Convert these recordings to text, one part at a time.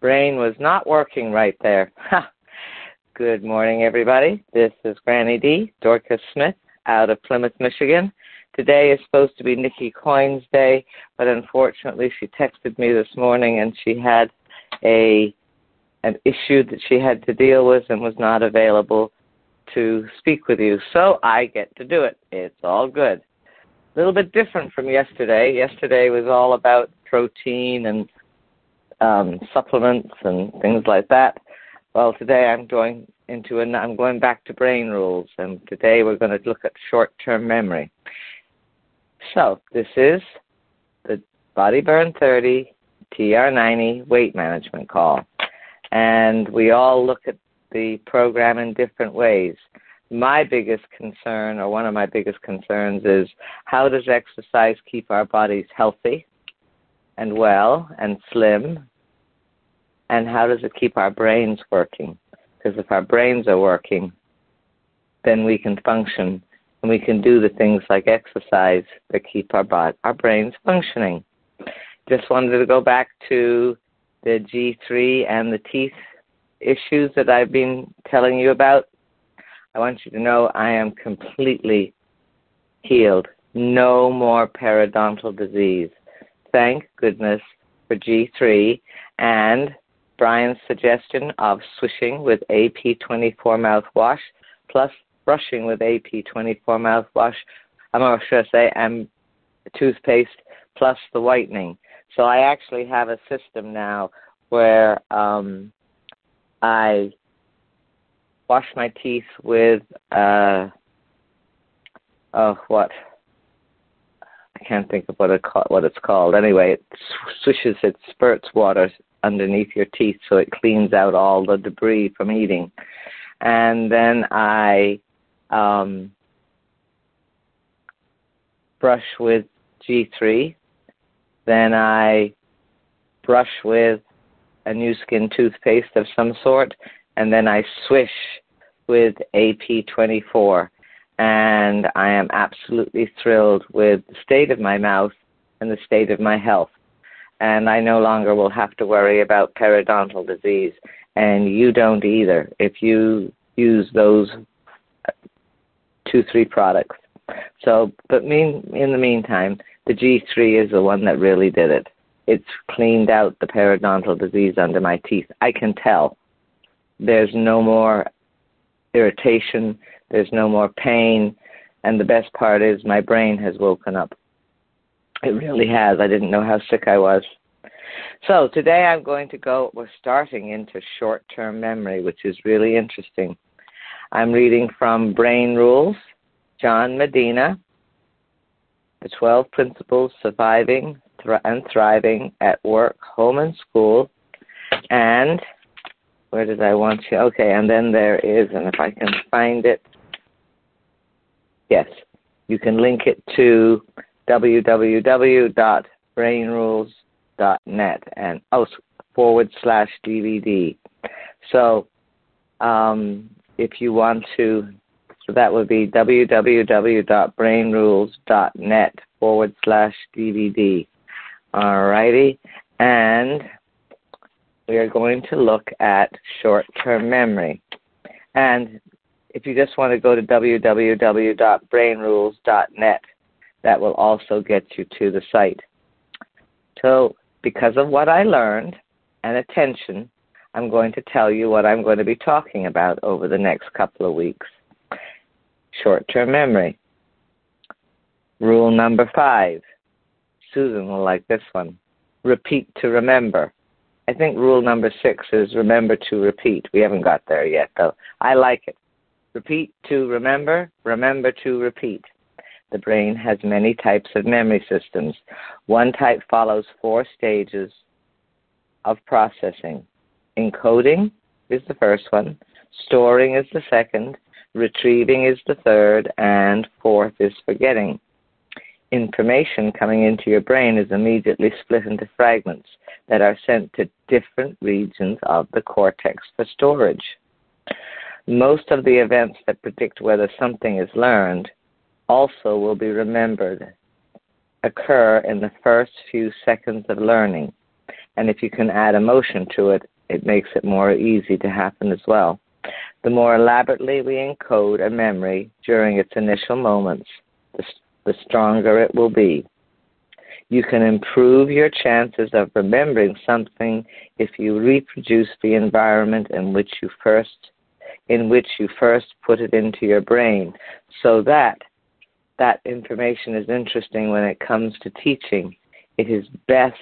brain was not working right there. Good morning, everybody. This is Granny D, Dorcas Smith, out of Plymouth, Michigan. Today is supposed to be Nikki Coyne's day, but unfortunately, she texted me this morning and she had a an issue that she had to deal with and was not available to speak with you. So I get to do it. It's all good. A little bit different from yesterday. Yesterday was all about protein and um, supplements and things like that. Well, today I'm going into an, I'm going back to brain rules, and today we're going to look at short-term memory. So this is the Body Burn 30 TR90 weight management call, and we all look at the program in different ways. My biggest concern, or one of my biggest concerns, is how does exercise keep our bodies healthy and well and slim and how does it keep our brains working? Because if our brains are working, then we can function and we can do the things like exercise that keep our body, our brains functioning. Just wanted to go back to the G3 and the teeth issues that I've been telling you about. I want you to know I am completely healed. No more periodontal disease. Thank goodness for G3 and Brian's suggestion of swishing with AP24 mouthwash plus brushing with AP24 mouthwash, I'm not sure I say, and toothpaste plus the whitening. So I actually have a system now where um, I wash my teeth with uh, oh what I can't think of what it what it's called. Anyway, it swishes it spurts water underneath your teeth so it cleans out all the debris from eating. And then I um, brush with G3. Then I brush with a Nu Skin toothpaste of some sort. And then I swish with AP24. And I am absolutely thrilled with the state of my mouth and the state of my health and I no longer will have to worry about periodontal disease, and you don't either if you use those two, three products. So, but mean, in the meantime, the G3 is the one that really did it. It's cleaned out the periodontal disease under my teeth. I can tell. There's no more irritation, there's no more pain, and the best part is my brain has woken up. It really has. I didn't know how sick I was. So today I'm going to go, we're starting into short term memory, which is really interesting. I'm reading from Brain Rules, John Medina, The 12 Principles Surviving and Thriving at Work, Home, and School. And where did I want you? Okay, and then there is, and if I can find it, yes, you can link it to www.brainrules.net and oh forward slash DVD. So um, if you want to, so that would be www.brainrules.net forward slash DVD. Alrighty, and we are going to look at short-term memory. And if you just want to go to www.brainrules.net, that will also get you to the site. So, because of what I learned and attention, I'm going to tell you what I'm going to be talking about over the next couple of weeks. Short term memory. Rule number five. Susan will like this one. Repeat to remember. I think rule number six is remember to repeat. We haven't got there yet, though. I like it. Repeat to remember, remember to repeat. The brain has many types of memory systems. One type follows four stages of processing. Encoding is the first one, storing is the second, retrieving is the third, and fourth is forgetting. Information coming into your brain is immediately split into fragments that are sent to different regions of the cortex for storage. Most of the events that predict whether something is learned also will be remembered occur in the first few seconds of learning, And if you can add emotion to it, it makes it more easy to happen as well. The more elaborately we encode a memory during its initial moments, the, the stronger it will be. You can improve your chances of remembering something if you reproduce the environment in which you first in which you first put it into your brain so that that information is interesting when it comes to teaching. It is best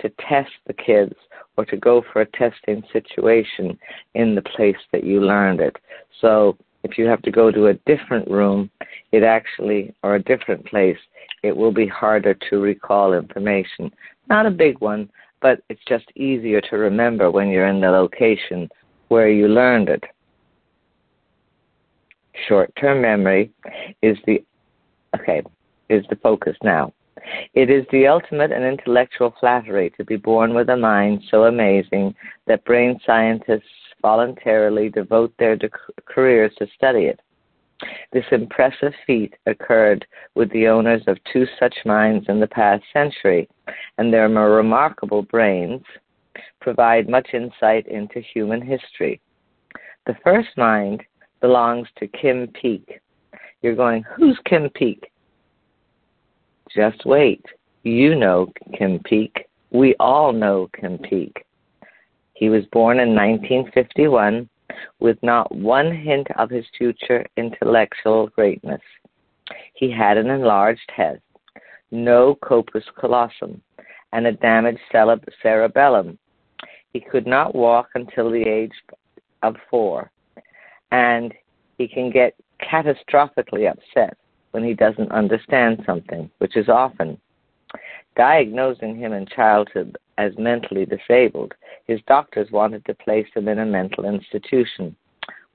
to test the kids or to go for a testing situation in the place that you learned it. So if you have to go to a different room, it actually, or a different place, it will be harder to recall information. Not a big one, but it's just easier to remember when you're in the location where you learned it. Short term memory is the okay, is the focus now. It is the ultimate and intellectual flattery to be born with a mind so amazing that brain scientists voluntarily devote their de- careers to study it. This impressive feat occurred with the owners of two such minds in the past century, and their remarkable brains provide much insight into human history. The first mind belongs to Kim Peek. You're going, who's Kim Peek? Just wait. You know Kim Peek. We all know Kim Peek. He was born in 1951 with not one hint of his future intellectual greatness. He had an enlarged head, no corpus callosum, and a damaged cerebellum. He could not walk until the age of four, and he can get catastrophically upset when he doesn't understand something, which is often. Diagnosing him in childhood as mentally disabled, his doctors wanted to place him in a mental institution.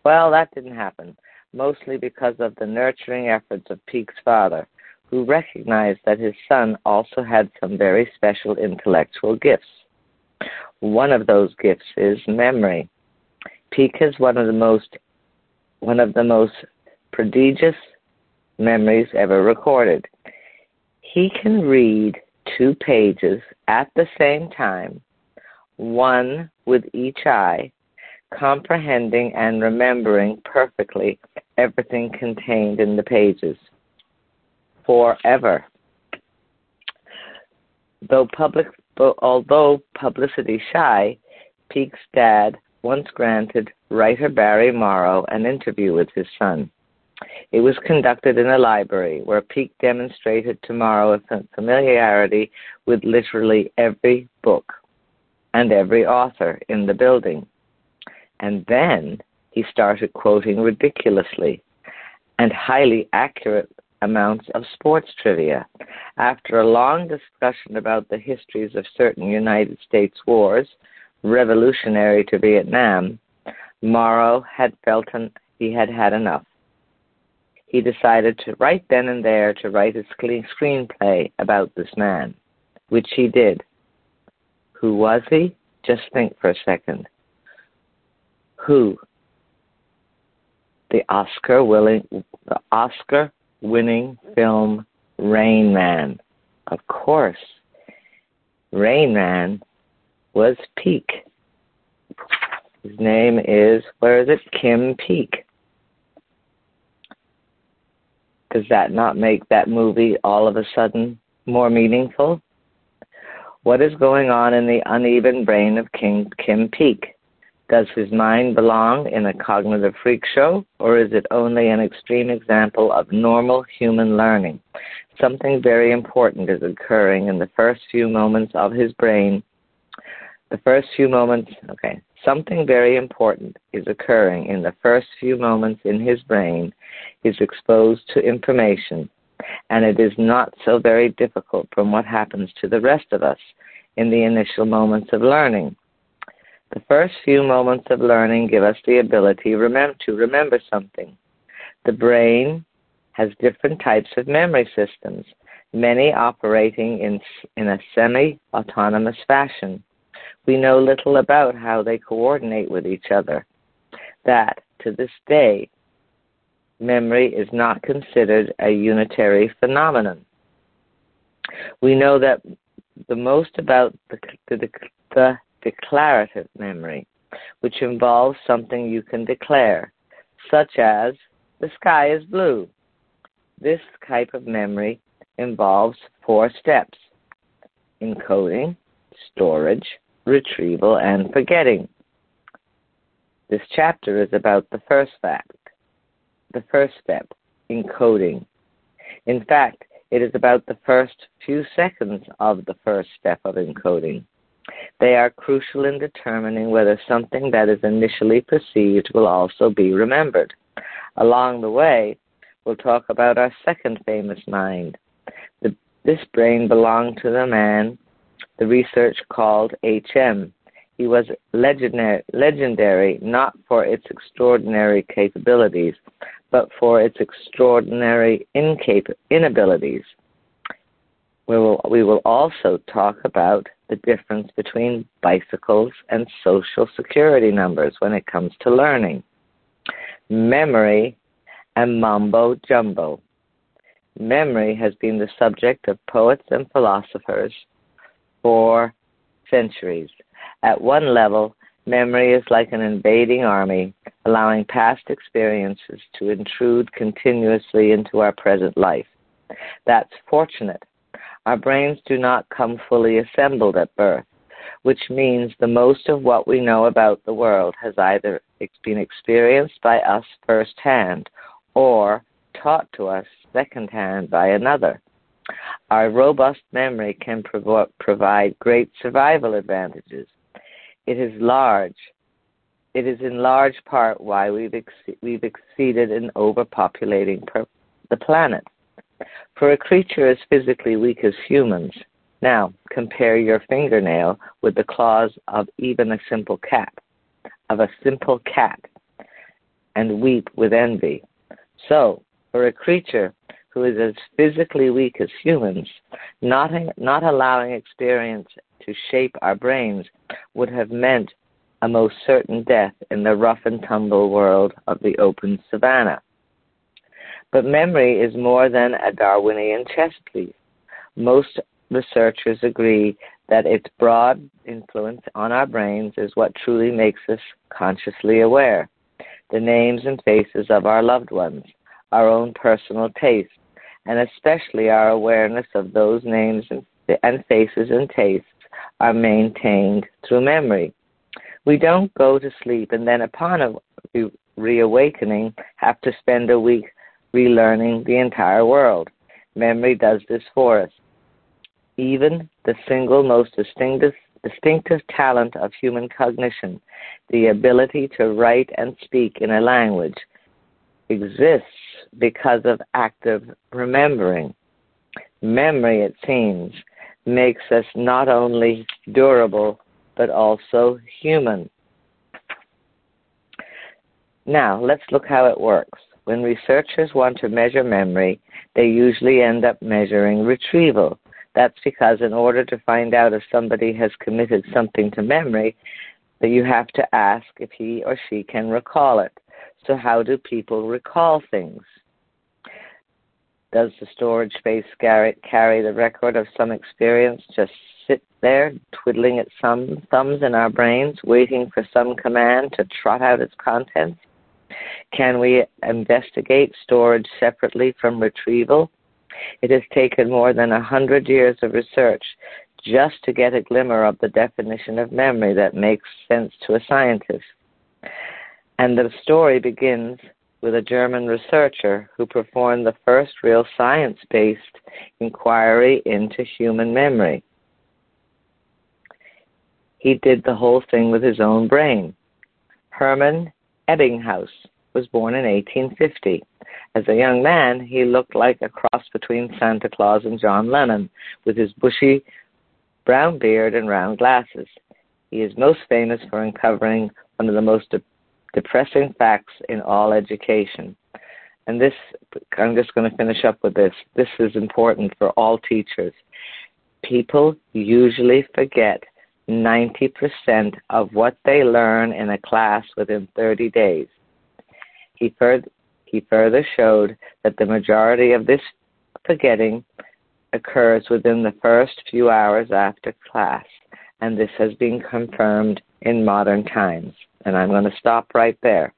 Well, that didn't happen, mostly because of the nurturing efforts of Peek's father, who recognized that his son also had some very special intellectual gifts. One of those gifts is memory. Peek is one of the most one of the most prodigious memories ever recorded. He can read two pages at the same time, one with each eye, comprehending and remembering perfectly everything contained in the pages. Forever. Though public, although publicity shy, Peek's dad once granted writer Barry Morrow an interview with his son. It was conducted in a library where Peek demonstrated to Morrow a familiarity with literally every book and every author in the building. And then he started quoting ridiculously and highly accurate amounts of sports trivia. After a long discussion about the histories of certain United States wars, revolutionary to Vietnam, Morrow had felt he had had enough. He decided to right then and there to write a screenplay about this man, which he did. Who was he? Just think for a second. Who? The Oscar willing, the Oscar winning film Rain Man. Of course. Rain Man was Peek. His name is, where is it? Kim Peek. Does that not make that movie all of a sudden more meaningful? What is going on in the uneven brain of King Kim Peek? Does his mind belong in a cognitive freak show, or is it only an extreme example of normal human learning? Something very important is occurring in the first few moments of his brain the first few moments, okay, something very important is occurring in the first few moments in his brain. He's exposed to information, and it is not so very difficult from what happens to the rest of us in the initial moments of learning. The first few moments of learning give us the ability to remember something. The brain has different types of memory systems, many operating in, in a semi autonomous fashion we know little about how they coordinate with each other. That, to this day, memory is not considered a unitary phenomenon. We know that the most about the, the, the declarative memory, which involves something you can declare, such as the sky is blue. This type of memory involves four steps encoding, storage, retrieval, and forgetting. This chapter is about the first fact, the first step, encoding. In fact, it is about the first few seconds of the first step of encoding. They are crucial in determining whether something that is initially perceived will also be remembered. Along the way, we'll talk about our second famous mind. The, this brain belonged to the man the research called HM. He was legendary, legendary not for its extraordinary capabilities, but for its extraordinary incap- inabilities. We will, we will also talk about the difference between bicycles and social security numbers when it comes to learning, memory, and mumbo jumbo. Memory has been the subject of poets and philosophers for centuries. At one level, memory is like an invading army, allowing past experiences to intrude continuously into our present life. That's fortunate. Our brains do not come fully assembled at birth, which means the most of what we know about the world has either been experienced by us firsthand or taught to us secondhand by another. Our robust memory can provo- provide great survival advantages. It is large. It is in large part why we've, ex- we've exceeded in overpopulating per- the planet. For a creature as physically weak as humans, now compare your fingernail with the claws of even a simple cat, of a simple cat, and weep with envy. So, for a creature who is as physically weak as humans, not, not allowing experience to shape our brains would have meant a most certain death in the rough and tumble world of the open savannah. But memory is more than a Darwinian chess piece. Most researchers agree that its broad influence on our brains is what truly makes us consciously aware. The names and faces of our loved ones, our own personal tastes, and especially our awareness of those names and faces and tastes are maintained through memory. We don't go to sleep and then, upon a reawakening, have to spend a week relearning the entire world. Memory does this for us. Even the single most distinctive, distinctive talent of human cognition, the ability to write and speak in a language, exists because of active remembering. Memory, it seems, makes us not only durable but also human. Now, let's look how it works. When researchers want to measure memory, they usually end up measuring retrieval. That's because in order to find out if somebody has committed something to memory, you have to ask if he or she can recall it. So, how do people recall things? Does the storage space carry the record of some experience just sit there, twiddling its thumbs in our brains, waiting for some command to trot out its contents? Can we investigate storage separately from retrieval? It has taken more than a hundred years of research just to get a glimmer of the definition of memory that makes sense to a scientist. And the story begins with a German researcher who performed the first real science based inquiry into human memory. He did the whole thing with his own brain. Hermann Ebbinghaus was born in 1850. As a young man, he looked like a cross between Santa Claus and John Lennon, with his bushy brown beard and round glasses. He is most famous for uncovering one of the most depressing facts in all education. And this, I'm just going to finish up with this. This is important for all teachers. People usually forget 90% of what they learn in a class within 30 days. He, further, he further showed that the majority of this forgetting occurs within the first few hours after class, and this has been confirmed in modern times. And I'm going to stop right there.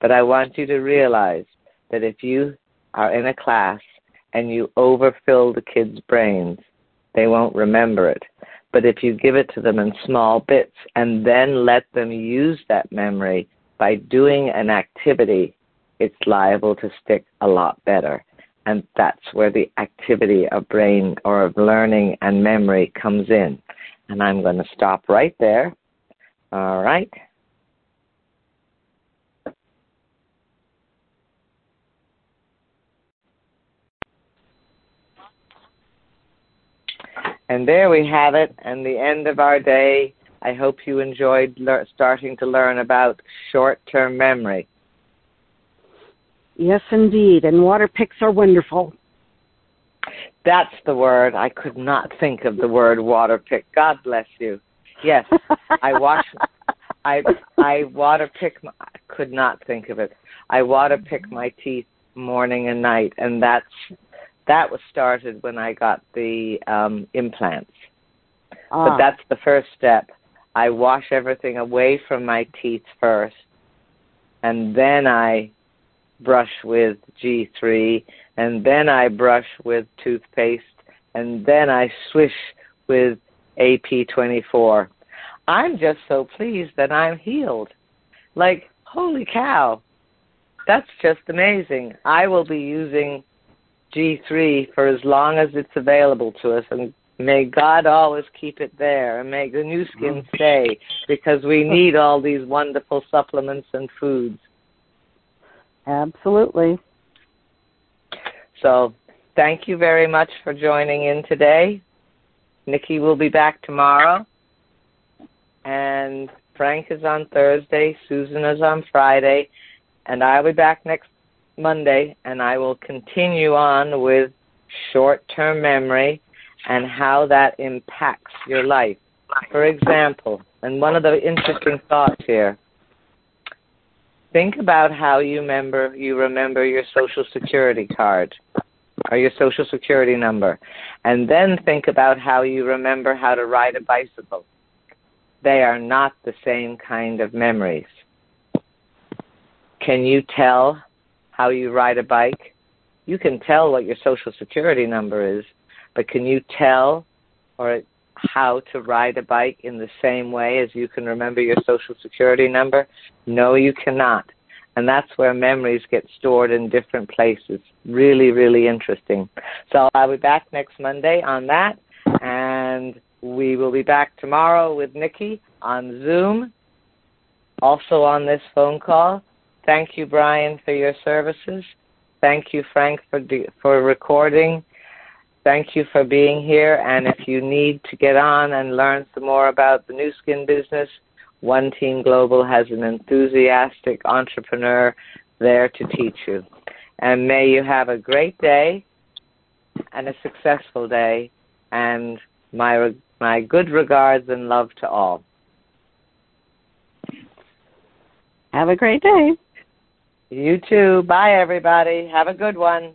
But I want you to realize that if you are in a class and you overfill the kids' brains, they won't remember it. But if you give it to them in small bits and then let them use that memory by doing an activity, it's liable to stick a lot better. And that's where the activity of brain or of learning and memory comes in. And I'm going to stop right there. All right. And there we have it, and the end of our day. I hope you enjoyed le- starting to learn about short term memory. Yes, indeed. And water picks are wonderful. That's the word. I could not think of the word water pick. God bless you. Yes, I wash. I I water pick. My, I could not think of it. I water pick my teeth morning and night, and that's that was started when I got the um, implants. Ah. But that's the first step. I wash everything away from my teeth first, and then I brush with G3, and then I brush with toothpaste, and then I swish with AP24. I'm just so pleased that I'm healed. Like, holy cow, that's just amazing. I will be using G3 for as long as it's available to us. And may God always keep it there and make the Nu Skin mm-hmm. stay because we need all these wonderful supplements and foods. Absolutely. So thank you very much for joining in today. Nikki will be back tomorrow. And Frank is on Thursday, Susan is on Friday, and I'll be back next Monday, and I will continue on with short term memory and how that impacts your life. For example, and one of the interesting thoughts here think about how you remember you remember your social security card or your social security number and then think about how you remember how to ride a bicycle they are not the same kind of memories can you tell how you ride a bike. You can tell what your social security number is, but can you tell or how to ride a bike in the same way as you can remember your social security number? No, you cannot. And that's where memories get stored in different places. Really, really interesting. So I'll be back next Monday on that. And we will be back tomorrow with Nikki on Zoom, also on this phone call. Thank you, Brian, for your services. Thank you, Frank, for de- for recording. Thank you for being here. And if you need to get on and learn some more about the Nu Skin business, One Team Global has an enthusiastic entrepreneur there to teach you. And may you have a great day and a successful day. And my my good regards and love to all. Have a great day. You too. Bye, everybody. Have a good one.